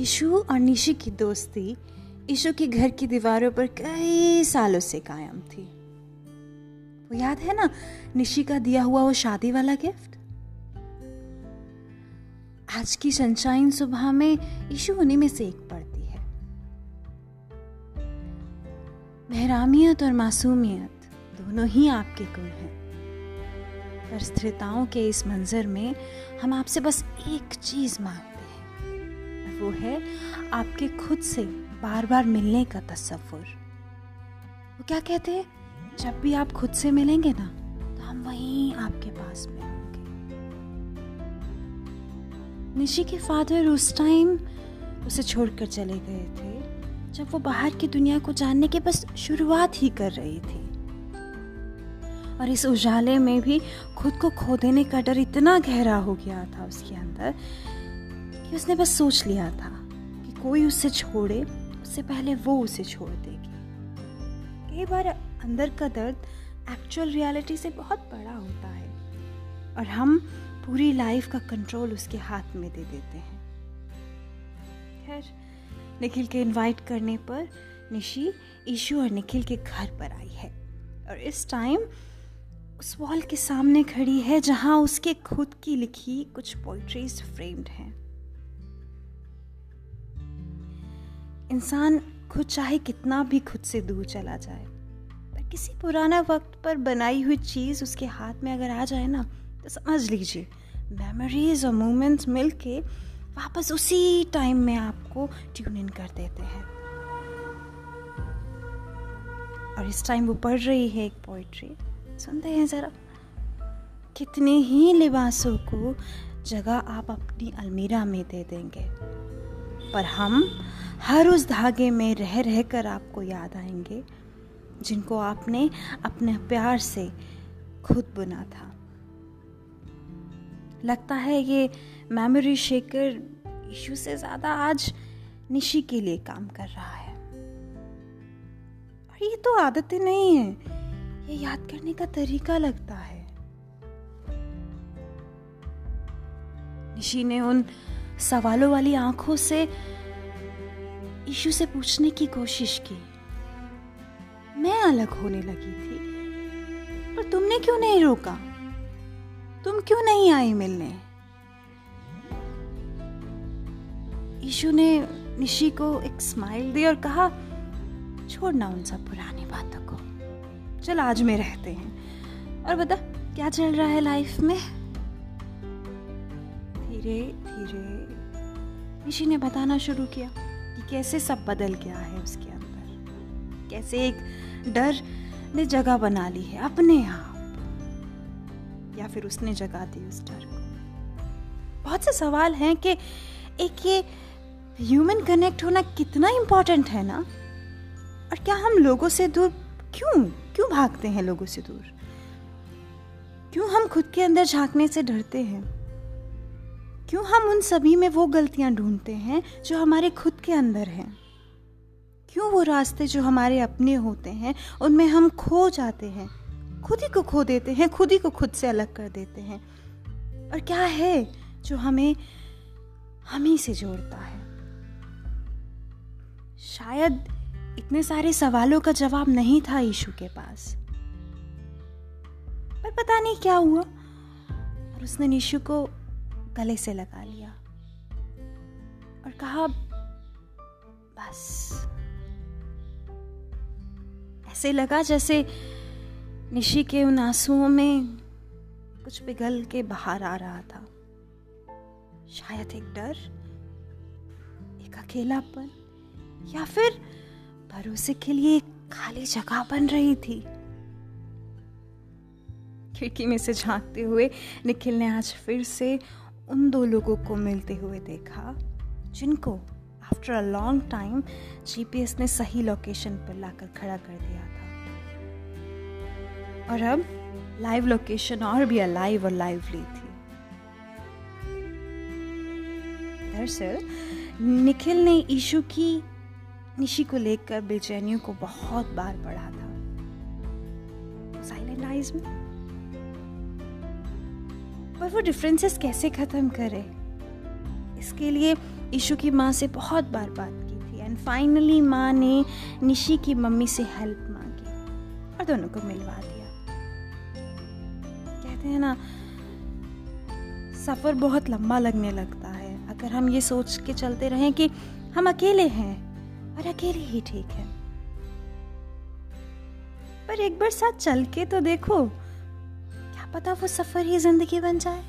Issue और निशी की दोस्ती ईशु के घर की दीवारों पर कई सालों से कायम थी। वो याद है ना, निशी का दिया हुआ वो शादी वाला गिफ्ट? आज की सनशाइन सुबह में ईशु उन्हीं में से एक पड़ती है। बहरामियत और मासूमियत दोनों ही आपके गुण हैं। पर स्थिरताओं के इस मंजर में हम आपसे बस एक चीज़ मांगते हैं। वो है आपके खुद से बार बार मिलने का तस्वुर वो क्या कहते हैं? जब भी आप खुद से मिलेंगे ना तो हम वहीं आपके पास में होंगे। निशी के फादर उस टाइम उसे छोड़कर चले गए थे, जब वो बाहर की दुनिया को जानने के बस शुरुआत ही कर रही थी। और इस उजाले में भी खुद को खो देने का डर इतना गहरा हो गया था उसके अंदर कि उसने बस सोच लिया था कि कोई उसे छोड़े, उससे पहले वो उसे छोड़ देगी। कई बार अंदर का दर्द एक्चुअल रियलिटी से बहुत बड़ा होता है और हम पूरी लाइफ का कंट्रोल उसके हाथ में दे देते हैं। खैर, निखिल के इनवाइट करने पर निशी, ईशु और निखिल के घर पर आई है और इस टाइम उस वॉल के सामने खड़ी है जहाँ उसके खुद की लिखी कुछ पोइट्रीज फ्रेम्ड हैं। इंसान खुद चाहे कितना भी खुद से दूर चला जाए, पर किसी पुराना वक्त पर बनाई हुई चीज़ उसके हाथ में अगर आ जाए ना तो समझ लीजिए मेमोरीज और मोमेंट्स मिलके वापस उसी टाइम में आपको ट्यून इन कर देते हैं। और इस टाइम वो पढ़ रही है एक पोइट्री सुनते हैं ज़रा, कितने ही लिबासों को जगह आप अपनी अलमीरा में दे देंगे। पर हम हर उस धागे में रह रह कर आपको याद आएँगे, जिनको आपने अपने प्यार से खुद बुना था। लगता है ये मेमोरी शेकर इशू से ज़्यादा आज निशी के लिए काम कर रहा है। और ये तो आदतें नहीं है, ये याद करने का तरीका लगता है। निशी ने उन सवालों वाली आँखों से ईशु से पूछने की कोशिश की। मैं अलग होने लगी थी, पर तुमने क्यों नहीं रोका? तुम क्यों नहीं आई मिलने? ईशु ने निशी को एक स्माइल दी और कहा छोड़ना उन सब पुरानी बातों को। चल, आज में रहते हैं। और बता, क्या चल रहा है लाइफ में? धीरे धीरे निशी ने बताना शुरू किया कि कैसे सब बदल गया है उसके अंदर। कैसे एक डर ने जगह बना ली है अपने आप। या फिर उसने जगह दी उस डर को। बहुत से सवाल हैं कि एक ये ह्यूमन कनेक्ट होना कितना इम्पोर्टेंट है ना? और क्या हम लोगों से दूर क्यों क्यों भागते हैं लोगों से दूर? क्यों हम खुद के अंदर झांकने से डरते हैं? क्यों हम उन सभी में वो गलतियाँ ढूंढते हैं जो हमारे खुद के अंदर हैं? क्यों वो रास्ते जो हमारे अपने होते हैं, उनमें हम खो जाते हैं? खुद ही को खो देते हैं, खुद ही को खुद से अलग कर देते हैं। और क्या है जो हमें, हम ही से जोड़ता है? शायद इतने सारे सवालों का जवाब नहीं था ईशु के पास। पर पता नहीं क्या हुआ। और उसने निशु को गले से लगा लिया और कहा, बस। ऐसे लगा जैसे निशी के उन आंसुओं में कुछ पिघल के बाहर आ रहा था। शायद एक डर, एक अकेलापन, या फिर भरोसे के लिए एक खाली जगह बन रही थी। खिड़की में से झांकते हुए निखिल ने आज फिर से उन दो लोगों को मिलते हुए देखा, जिनको after a long time GPS ने सही लोकेशन पर लाकर खड़ा कर दिया था। और अब लाइव लोकेशन और भी अलाइव और लाइवली थी। दरअसल, निखिल ने ईशु की, निशी को लेकर बेचैनियों को बहुत बार पढ़ा था। साइलेंट आइज़ में। पर वो डिफरेंसेस कैसे खत्म करे? इसके लिए ईशु की माँ से बहुत बार बात की थी एंड फाइनली माँ ने निशी की मम्मी से हेल्प मांगी और दोनों को मिलवा दिया। कहते हैं ना, सफ़र बहुत लंबा लगने लगता है। अगर हम ये सोच के चलते रहें कि हम अकेले हैं और अकेले ही ठीक है। पर एक बार साथ चल के तो देखो पता वो सफ़र ही ज़िंदगी बन जाए।